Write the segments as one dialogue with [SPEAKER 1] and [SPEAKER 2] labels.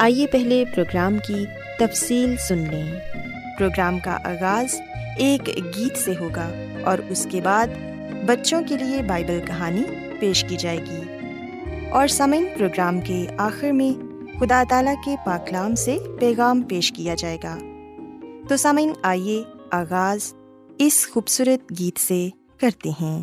[SPEAKER 1] آئیے پہلے پروگرام کی تفصیل سن لیں۔ پروگرام کا آغاز ایک گیت سے ہوگا اور اس کے بعد بچوں کے لیے بائبل کہانی پیش کی جائے گی۔ اور سمن پروگرام کے آخر میں خدا تعالیٰ کے پاکلام سے پیغام پیش کیا جائے گا۔ تو سامعین آئیے آغاز اس خوبصورت گیت سے کرتے ہیں۔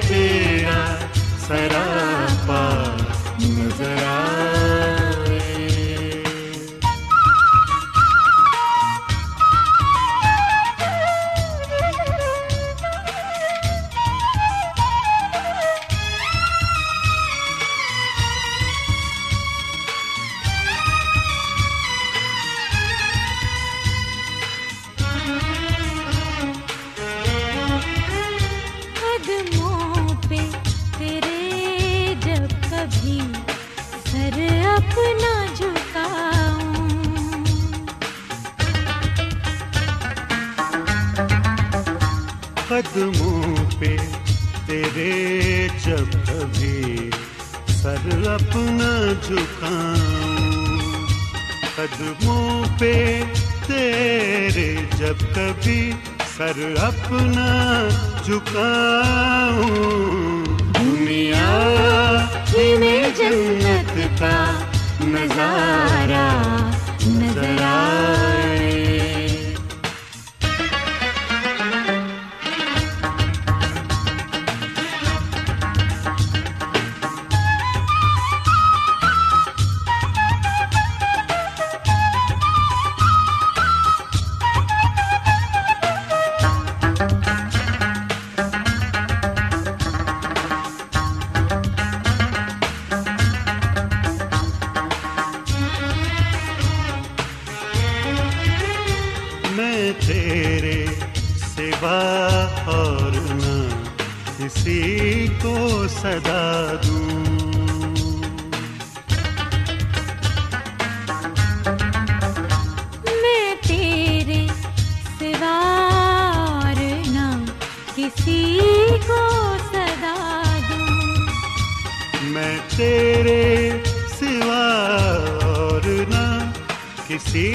[SPEAKER 2] اپنا جھکاؤں قدموں پہ تیرے جب کبھی سر اپنا جھکاؤں دنیا میں جنت کا نظارہ نظر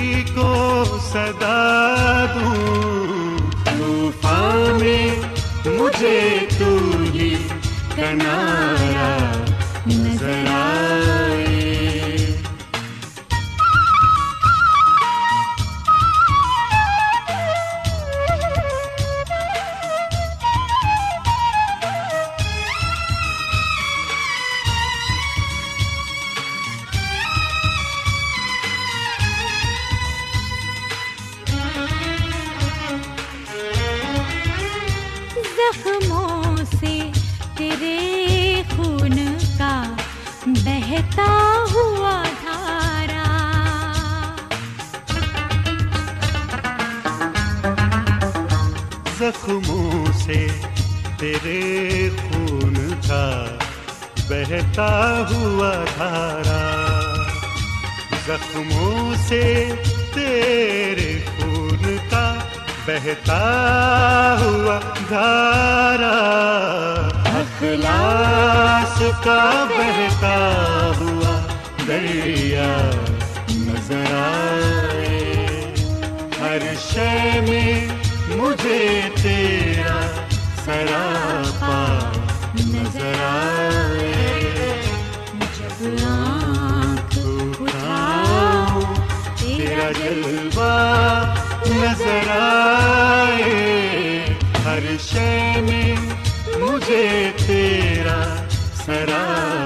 [SPEAKER 2] کسی کو صدا دوں۔ طوفان میں مجھے تو ہی کنارا نظر آئے بہتا ہوا دھارا زخموں سے تیرے خون کا بہتا ہوا دھارا۔ اخلاص کا بہتا ہوا دریا نظر آئے۔ ہر شے میں مجھے تیرا سراپا تیرا جلوہ نظر آئے ہر شے میں مجھے تیرا سراپا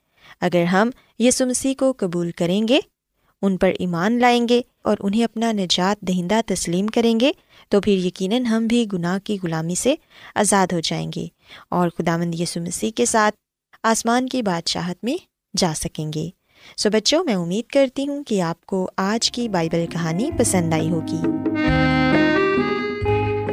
[SPEAKER 1] اگر ہم یسو مسیح کو قبول کریں گے، ان پر ایمان لائیں گے اور انہیں اپنا نجات دہندہ تسلیم کریں گے، تو پھر یقیناً ہم بھی گناہ کی غلامی سے آزاد ہو جائیں گے اور خدا مند یسو مسیح کے ساتھ آسمان کی بادشاہت میں جا سکیں گے۔ سو بچوں، میں امید کرتی ہوں کہ آپ کو آج کی بائبل کہانی پسند آئی ہوگی۔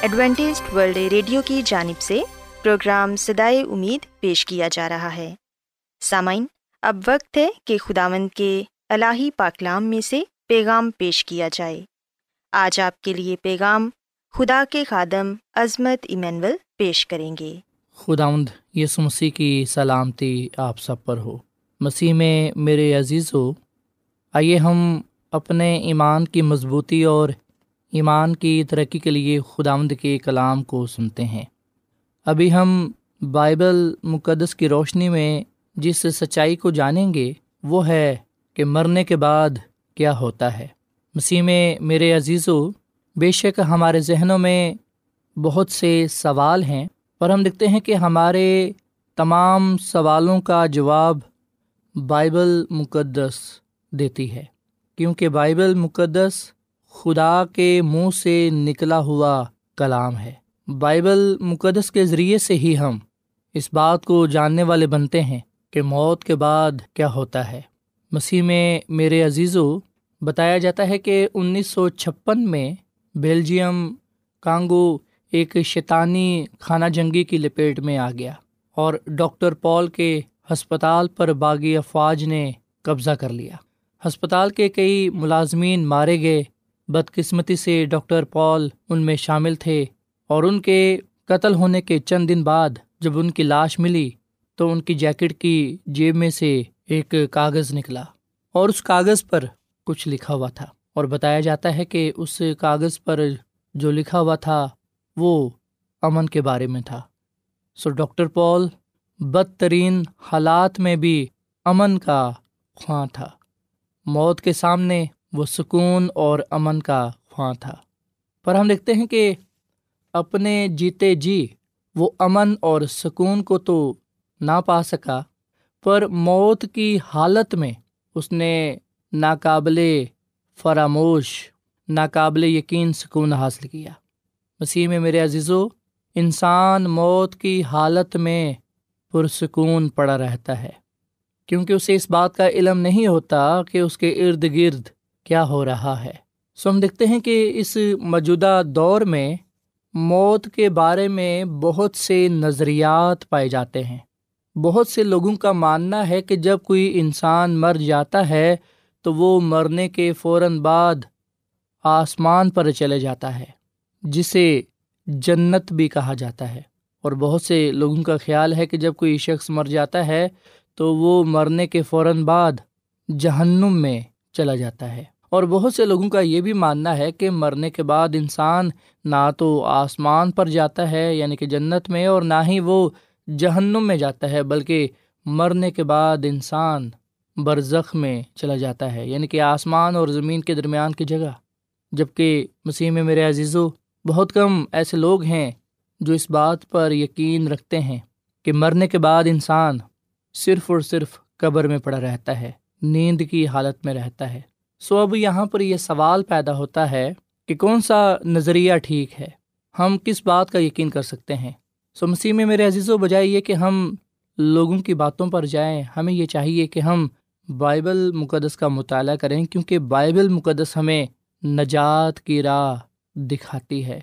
[SPEAKER 1] Adventist World Radio کی جانب سے پروگرام سدائے امید پیش کیا جا رہا ہے۔ سامعین، اب وقت ہے کہ خداوند کے الہی پاکلام میں سے پیغام پیش کیا جائے۔ آج آپ کے لیے پیغام خدا کے خادم عظمت ایمینول پیش کریں گے۔
[SPEAKER 3] خداوند یسو مسیح کی سلامتی آپ سب پر ہو۔ مسیح میں میرے عزیز ہو آئیے ہم اپنے ایمان کی مضبوطی اور ایمان کی ترقی کے لیے خداوند کے کلام کو سنتے ہیں۔ ابھی ہم بائبل مقدس کی روشنی میں جس سچائی کو جانیں گے، وہ ہے کہ مرنے کے بعد کیا ہوتا ہے۔ مسیح میں میرے عزیز و بے شک ہمارے ذہنوں میں بہت سے سوال ہیں، پر ہم دیکھتے ہیں کہ ہمارے تمام سوالوں کا جواب بائبل مقدس دیتی ہے۔ کیونکہ بائبل مقدس خدا کے منہ سے نکلا ہوا کلام ہے۔ بائبل مقدس کے ذریعے سے ہی ہم اس بات کو جاننے والے بنتے ہیں کہ موت کے بعد کیا ہوتا ہے۔ مسیح میں میرے عزیز و بتایا جاتا ہے کہ انیس سو چھپن میں بیلجیم کانگو ایک شیطانی خانہ جنگی کی لپیٹ میں آ گیا اور ڈاکٹر پال کے ہسپتال پر باغی افواج نے قبضہ کر لیا۔ ہسپتال کے کئی ملازمین مارے گئے بدقسمتی سے ڈاکٹر پال ان میں شامل تھے اور ان کے قتل ہونے کے چند دن بعد جب ان کی لاش ملی تو ان کی جیکٹ کی جیب میں سے ایک کاغذ نکلا اور اس کاغذ پر کچھ لکھا ہوا تھا اور بتایا جاتا ہے کہ اس کاغذ پر جو لکھا ہوا تھا وہ امن کے بارے میں تھا۔ سو ڈاکٹر پال بدترین حالات میں بھی امن کا خواں تھا۔ موت کے سامنے وہ سکون اور امن کا خواں تھا۔ پر ہم دیکھتے ہیں کہ اپنے جیتے جی وہ امن اور سکون کو تو نہ پا سکا، پر موت کی حالت میں اس نے ناقابل فراموش، ناقابل یقین سکون حاصل کیا۔ مسیح میں میرے عزیز و انسان موت کی حالت میں پرسکون پڑا رہتا ہے۔ کیونکہ اسے اس بات کا علم نہیں ہوتا کہ اس کے ارد گرد کیا ہو رہا ہے۔ سو ہم دیکھتے ہیں کہ اس موجودہ دور میں موت کے بارے میں بہت سے نظریات پائے جاتے ہیں۔ بہت سے لوگوں کا ماننا ہے کہ جب کوئی انسان مر جاتا ہے تو وہ مرنے کے فوراً بعد آسمان پر چلے جاتا ہے، جسے جنت بھی کہا جاتا ہے۔ اور بہت سے لوگوں کا خیال ہے کہ جب کوئی شخص مر جاتا ہے تو وہ مرنے کے فوراً بعد جہنم میں چلا جاتا ہے۔ اور بہت سے لوگوں کا یہ بھی ماننا ہے کہ مرنے کے بعد انسان نہ تو آسمان پر جاتا ہے یعنی کہ جنت میں، اور نہ ہی وہ جہنم میں جاتا ہے، بلکہ مرنے کے بعد انسان برزخ میں چلا جاتا ہے یعنی کہ آسمان اور زمین کے درمیان کی جگہ۔ جبکہ مسیح میں میرے عزیز و بہت کم ایسے لوگ ہیں جو اس بات پر یقین رکھتے ہیں کہ مرنے کے بعد انسان صرف اور صرف قبر میں پڑا رہتا ہے۔ نیند کی حالت میں رہتا ہے۔ سو اب یہاں پر یہ سوال پیدا ہوتا ہے کہ کون سا نظریہ ٹھیک ہے؟ ہم کس بات کا یقین کر سکتے ہیں؟ سو مسیح میں میرے عزیز و بجائے یہ کہ ہم لوگوں کی باتوں پر جائیں، ہمیں یہ چاہیے کہ ہم بائبل مقدس کا مطالعہ کریں، کیونکہ بائبل مقدس ہمیں نجات کی راہ دکھاتی ہے۔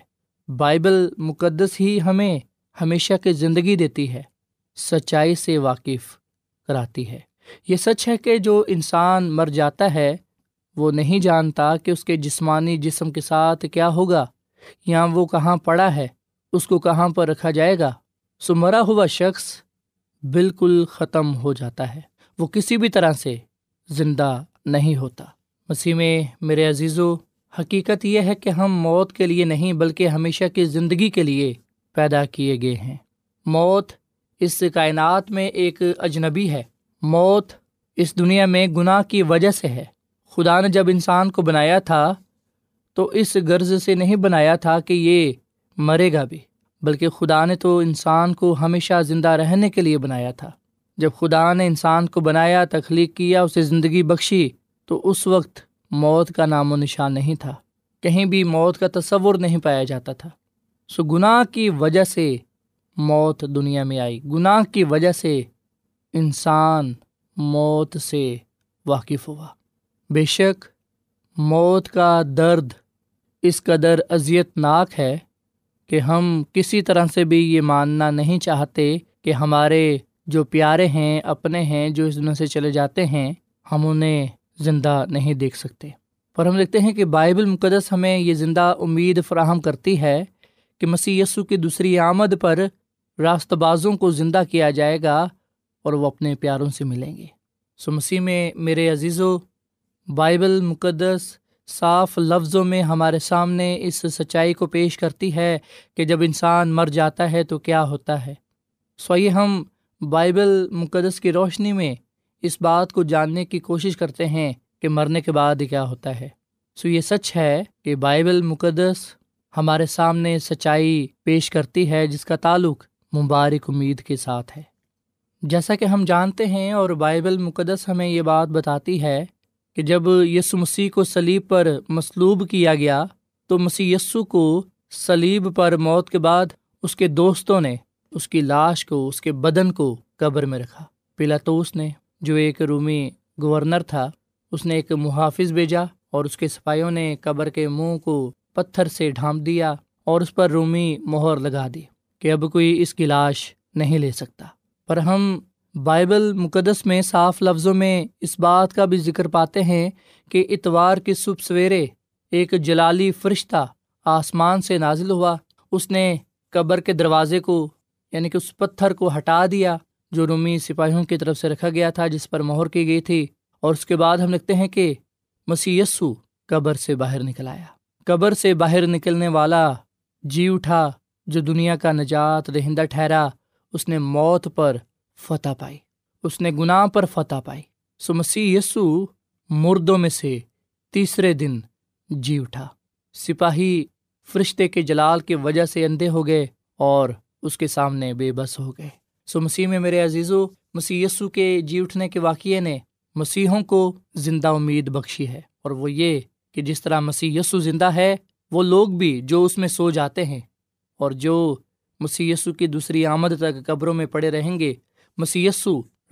[SPEAKER 3] بائبل مقدس ہی ہمیں ہمیشہ کی زندگی دیتی ہے، سچائی سے واقف کراتی ہے۔ یہ سچ ہے کہ جو انسان مر جاتا ہے، وہ نہیں جانتا کہ اس کے جسمانی جسم کے ساتھ کیا ہوگا یا وہ کہاں پڑا ہے، اس کو کہاں پر رکھا جائے گا۔ سو مرا ہوا شخص بالکل ختم ہو جاتا ہے۔ وہ کسی بھی طرح سے زندہ نہیں ہوتا۔ مسیح میں میرے عزیز و حقیقت یہ ہے کہ ہم موت کے لیے نہیں، بلکہ ہمیشہ کی زندگی کے لیے پیدا کیے گئے ہیں۔ موت اس کائنات میں ایک اجنبی ہے۔ موت اس دنیا میں گناہ کی وجہ سے ہے۔ خدا نے جب انسان کو بنایا تھا، تو اس غرض سے نہیں بنایا تھا کہ یہ مرے گا بھی، بلکہ خدا نے تو انسان کو ہمیشہ زندہ رہنے کے لیے بنایا تھا۔ جب خدا نے انسان کو بنایا، تخلیق کیا، اسے زندگی بخشی، تو اس وقت موت کا نام و نشان نہیں تھا۔ کہیں بھی موت کا تصور نہیں پایا جاتا تھا۔ سو گناہ کی وجہ سے موت دنیا میں آئی۔ گناہ کی وجہ سے انسان موت سے واقف ہوا۔ بے شک، موت کا درد اس قدر اذیت ناک ہے کہ ہم کسی طرح سے بھی یہ ماننا نہیں چاہتے کہ ہمارے جو پیارے ہیں، اپنے ہیں، جو اس دنیا سے چلے جاتے ہیں، ہم انہیں زندہ نہیں دیکھ سکتے۔ پر ہم دیکھتے ہیں کہ بائبل مقدس ہمیں یہ زندہ امید فراہم کرتی ہے کہ مسی یسو کی دوسری آمد پر راست بازوں کو زندہ کیا جائے گا۔ اور وہ اپنے پیاروں سے ملیں گے۔ سو مسیح میں میرے عزیز و بائبل مقدس صاف لفظوں میں ہمارے سامنے اس سچائی کو پیش کرتی ہے کہ جب انسان مر جاتا ہے تو کیا ہوتا ہے۔ سو یہ ہم بائبل مقدس کی روشنی میں اس بات کو جاننے کی کوشش کرتے ہیں کہ مرنے کے بعد کیا ہوتا ہے۔ سو یہ سچ ہے کہ بائبل مقدس ہمارے سامنے سچائی پیش کرتی ہے، جس کا تعلق مبارک امید کے ساتھ ہے۔ جیسا کہ ہم جانتے ہیں اور بائبل مقدس ہمیں یہ بات بتاتی ہے کہ جب یسو مسیح کو سلیب پر مصلوب کیا گیا، تو مسیح یسو کو سلیب پر موت کے بعد اس کے دوستوں نے اس کی لاش کو، اس کے بدن کو قبر میں رکھا۔ پلاطوس نے، جو ایک رومی گورنر تھا، اس نے ایک محافظ بھیجا اور اس کے سپاہیوں نے قبر کے منہ کو پتھر سے ڈھانپ دیا اور اس پر رومی مہر لگا دی کہ اب کوئی اس کی لاش نہیں لے سکتا۔ پر ہم بائبل مقدس میں صاف لفظوں میں اس بات کا بھی ذکر پاتے ہیں کہ اتوار کی صبح سویرے ایک جلالی فرشتہ آسمان سے نازل ہوا۔ اس نے قبر کے دروازے کو یعنی کہ اس پتھر کو ہٹا دیا جو رومی سپاہیوں کی طرف سے رکھا گیا تھا، جس پر مہر کی گئی تھی۔ اور اس کے بعد ہم لکھتے ہیں کہ مسی قبر سے باہر نکل آیا۔ قبر سے باہر نکلنے والا جی اٹھا جو دنیا کا نجات دہندہ ٹھہرا۔ اس نے موت پر فتح پائی۔ اس نے گناہ پر فتح پائی۔ سو مسیح یسو مردوں میں سے تیسرے دن جی اٹھا۔ سپاہی فرشتے کے جلال کی وجہ سے اندھے ہو گئے اور اس کے سامنے بے بس ہو گئے۔ سو مسیح میں میرے عزیز و مسیح یسو کے جی اٹھنے کے واقعے نے مسیحوں کو زندہ امید بخشی ہے۔ اور وہ یہ کہ جس طرح مسیح یسو زندہ ہے، وہ لوگ بھی جو اس میں سو جاتے ہیں اور جو مسی کی دوسری آمد تک قبروں میں پڑے رہیں گے مسی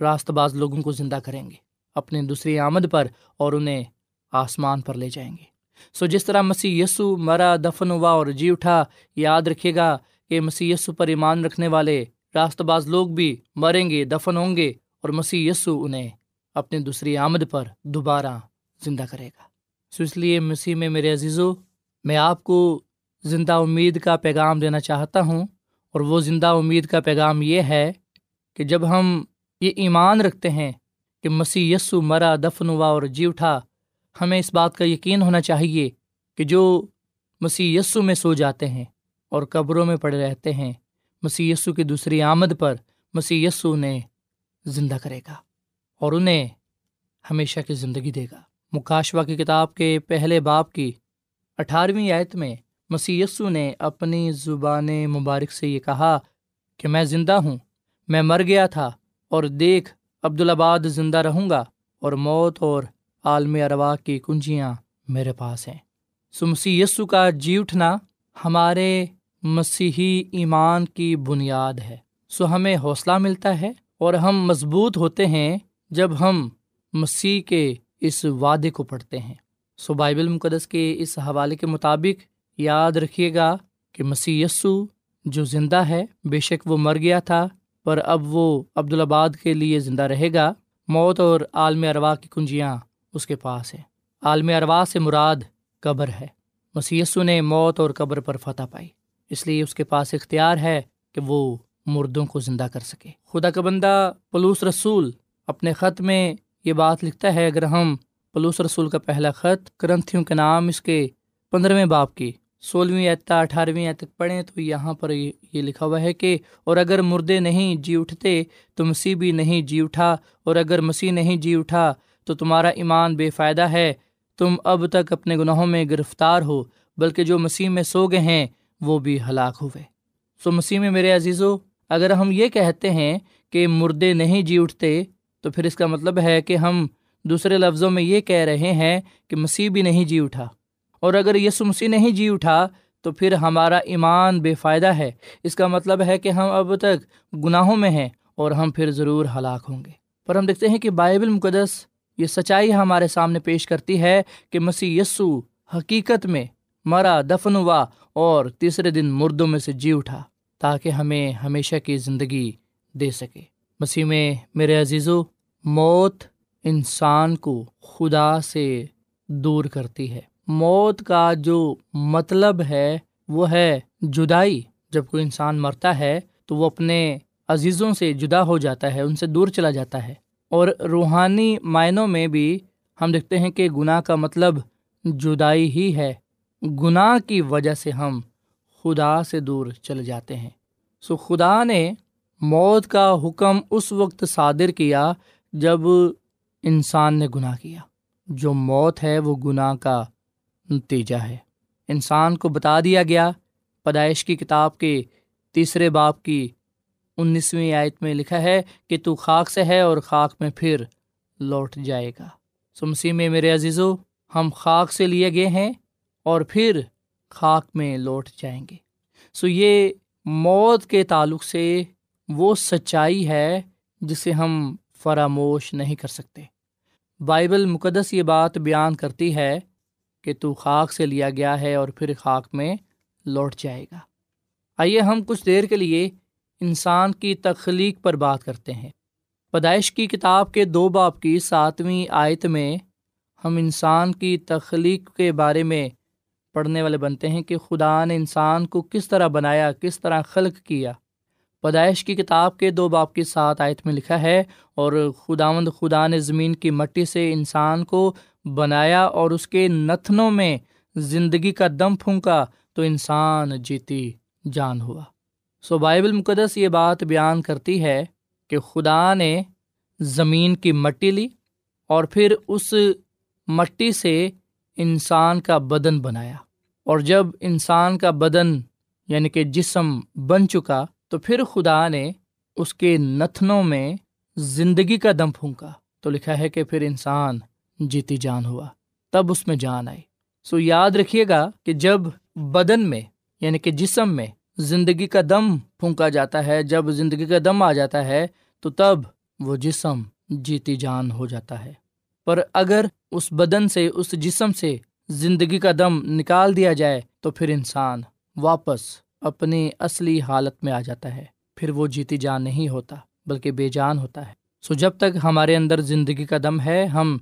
[SPEAKER 3] راست باز لوگوں کو زندہ کریں گے۔ اپنی دوسری آمد پر اور انہیں آسمان پر لے جائیں گے۔ سو جس طرح مسیح یسو مرا، دفن ہوا اور جی اٹھا، یاد رکھے گا کہ مسی پر ایمان رکھنے والے راست باز لوگ بھی مریں گے، دفن ہوں گے اور مسیح یسو انہیں اپنی دوسری آمد پر دوبارہ زندہ کرے گا۔ سو اس لیے مسیح میں میرے عزیزو، میں آپ کو زندہ امید کا پیغام دینا چاہتا ہوں۔ اور وہ زندہ امید کا پیغام یہ ہے کہ جب ہم یہ ایمان رکھتے ہیں کہ مسیح یسو مرا، دفن ہوا اور جی اٹھا، ہمیں اس بات کا یقین ہونا چاہیے کہ جو مسیح یسو میں سو جاتے ہیں اور قبروں میں پڑے رہتے ہیں، مسیح یسو کی دوسری آمد پر مسیح یسو انہیں زندہ کرے گا اور انہیں ہمیشہ کی زندگی دے گا۔ مکاشوا کی کتاب کے پہلے باپ کی اٹھارہویں آیت میں مسی نے اپنی زبان مبارک سے یہ کہا کہ میں زندہ ہوں، میں مر گیا تھا اور دیکھ، عبدالآباد زندہ رہوں گا اور موت اور عالم اروا کی کنجیاں میرے پاس ہیں۔ سو مسی یسو کا جی اٹھنا ہمارے مسیحی ایمان کی بنیاد ہے۔ سو ہمیں حوصلہ ملتا ہے اور ہم مضبوط ہوتے ہیں جب ہم مسیح کے اس وعدے کو پڑھتے ہیں۔ سو بائبل مقدس کے اس حوالے کے مطابق یاد رکھیے گا کہ مسیح یسو جو زندہ ہے، بے شک وہ مر گیا تھا، پر اب وہ عبدالآباد کے لیے زندہ رہے گا۔ موت اور عالم اروا کی کنجیاں اس کے پاس ہیں۔ عالم اروا سے مراد قبر ہے۔ مسی نے موت اور قبر پر فتح پائی۔ اس لیے اس کے پاس اختیار ہے کہ وہ مردوں کو زندہ کر سکے۔ خدا کا بندہ پلوس رسول اپنے خط میں یہ بات لکھتا ہے، اگر ہم پلوس رسول کا پہلا خط کرنتھیوں کے نام اس کے پندرہویں باپ کی سولہویں اعتا اٹھارہویں تک پڑھیں تو یہاں پر یہ لکھا ہوا ہے کہ اور اگر مردے نہیں جی اٹھتے تو مسیح بھی نہیں جی اٹھا اور اگر مسیح نہیں جی اٹھا تو تمہارا ایمان بے فائدہ ہے۔ تم اب تک اپنے گناہوں میں گرفتار ہو، بلکہ جو مسیح میں سو گئے ہیں وہ بھی ہلاک ہوئے سو مسیح میں میرے عزیزو، اگر ہم یہ کہتے ہیں کہ مردے نہیں جی اٹھتے تو پھر اس کا مطلب ہے کہ ہم دوسرے لفظوں میں یہ کہہ رہے ہیں کہ مسیح بھی نہیں جی اٹھا۔ اور اگر یسو مسیح نہیں جی اٹھا، تو پھر ہمارا ایمان بے فائدہ ہے۔ اس کا مطلب ہے کہ ہم اب تک گناہوں میں ہیں اور ہم پھر ضرور ہلاک ہوں گے۔ پر ہم دیکھتے ہیں کہ بائبل مقدس یہ سچائی ہمارے سامنے پیش کرتی ہے کہ مسیح یسو حقیقت میں مرا، دفن ہوا اور تیسرے دن مردوں میں سے جی اٹھا تاکہ ہمیں ہمیشہ کی زندگی دے سکے۔ مسیح میں میرے عزیزو، موت انسان کو خدا سے دور کرتی ہے۔ موت کا جو مطلب ہے، وہ ہے جدائی۔ جب کوئی انسان مرتا ہے، تو وہ اپنے عزیزوں سے جدا ہو جاتا ہے، ان سے دور چلا جاتا ہے۔ اور روحانی معنوں میں بھی ہم دیکھتے ہیں کہ گناہ کا مطلب جدائی ہی ہے۔ گناہ کی وجہ سے ہم خدا سے دور چلے جاتے ہیں۔ سو خدا نے موت کا حکم اس وقت صادر کیا جب انسان نے گناہ کیا۔ جو موت ہے، وہ گناہ کا نتیجہ ہے۔ انسان کو بتا دیا گیا، پیدائش کی کتاب کے تیسرے باپ کی انیسویں آیت میں لکھا ہے کہ تو خاک سے ہے اور خاک میں پھر لوٹ جائے گا۔ سمسی میں میرے عزیزو، ہم خاک سے لیے گئے ہیں اور پھر خاک میں لوٹ جائیں گے۔ سو یہ موت کے تعلق سے وہ سچائی ہے جسے ہم فراموش نہیں کر سکتے۔ بائبل مقدس یہ بات بیان کرتی ہے کہ تو خاک سے لیا گیا ہے اور پھر خاک میں لوٹ جائے گا۔ آئیے ہم کچھ دیر کے لیے انسان کی تخلیق پر بات کرتے ہیں۔ پیدائش کی کتاب کے دو باپ کی ساتویں آیت میں ہم انسان کی تخلیق کے بارے میں پڑھنے والے بنتے ہیں کہ خدا نے انسان کو کس طرح بنایا، کس طرح خلق کیا۔ پیدائش کی کتاب کے دو باپ کی سات آیت میں لکھا ہے، اور خداوند خدا نے زمین کی مٹی سے انسان کو بنایا اور اس کے نتنوں میں زندگی کا دم پھونکا تو انسان جیتی جان ہوا۔ سو بائبل مقدس یہ بات بیان کرتی ہے کہ خدا نے زمین کی مٹی لی اور پھر اس مٹی سے انسان کا بدن بنایا۔ اور جب انسان کا بدن یعنی کہ جسم بن چکا تو پھر خدا نے اس کے نتنوں میں زندگی کا دم پھونکا۔ تو لکھا ہے کہ پھر انسان جیتی جان ہوا۔ تب اس میں جان آئی۔ سو یاد رکھیے گا کہ جب بدن میں یعنی کہ جسم میں، زندگی کا دم پھونکا جاتا ہے، جب زندگی کا دم آ جاتا ہے، تو تب وہ جسم جیتی جان ہو جاتا ہے۔ پر اگر اس بدن سے، اس جسم سے زندگی کا دم نکال دیا جائے، تو پھر انسان واپس اپنی اصلی حالت میں آ جاتا ہے۔ پھر وہ جیتی جان نہیں ہوتا، بلکہ بے جان ہوتا ہے۔ سو جب تک ہمارے اندر زندگی کا دم ہے، ہم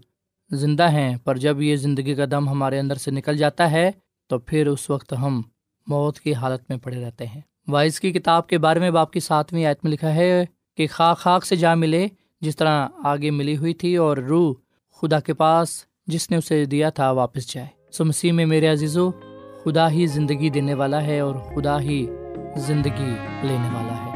[SPEAKER 3] زندہ ہیں، پر جب یہ زندگی کا دم ہمارے اندر سے نکل جاتا ہے، تو پھر اس وقت ہم موت کی حالت میں پڑے رہتے ہیں۔ وائس کی کتاب کے بارے میں باپ کی ساتویں آیت میں لکھا ہے کہ خاک خاک سے جا ملے، جس طرح آگے ملی ہوئی تھی، اور روح خدا کے پاس، جس نے اسے دیا تھا، واپس جائے۔ سو مسیح میں میرے عزیزو، خدا ہی زندگی دینے والا ہے، اور خدا ہی زندگی لینے والا ہے۔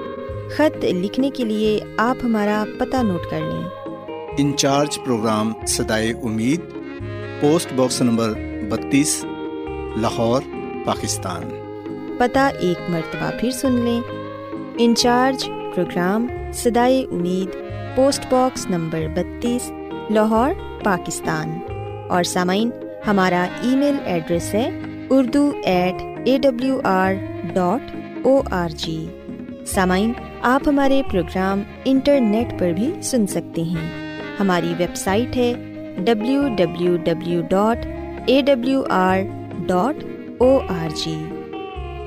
[SPEAKER 1] خط لکھنے کے لیے آپ ہمارا پتہ نوٹ کر لیں۔
[SPEAKER 4] انچارج پروگرام سدائے امید پوسٹ باکس نمبر بتیس لاہور پاکستان۔
[SPEAKER 1] پتہ ایک مرتبہ پھر سن لیں۔ انچارج پروگرام سدائے امید پوسٹ باکس نمبر بتیس لاہور پاکستان۔ اور سامعین ہمارا ای میل ایڈریس ہے Urdu at A W R dot O R G سامعین آپ ہمارے پروگرام انٹرنیٹ پر بھی سن سکتے ہیں۔ ہماری ویب سائٹ ہے W W W dot A W R dot O R G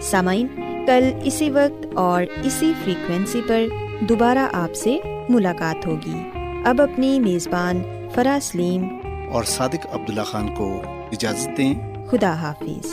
[SPEAKER 1] سامعین کل اسی وقت اور اسی فریکوینسی پر دوبارہ آپ سے ملاقات ہوگی۔ اب اپنی میزبان فرا سلیم
[SPEAKER 4] اور صادق عبداللہ خان کو اجازت دیں۔
[SPEAKER 1] خدا حافظ۔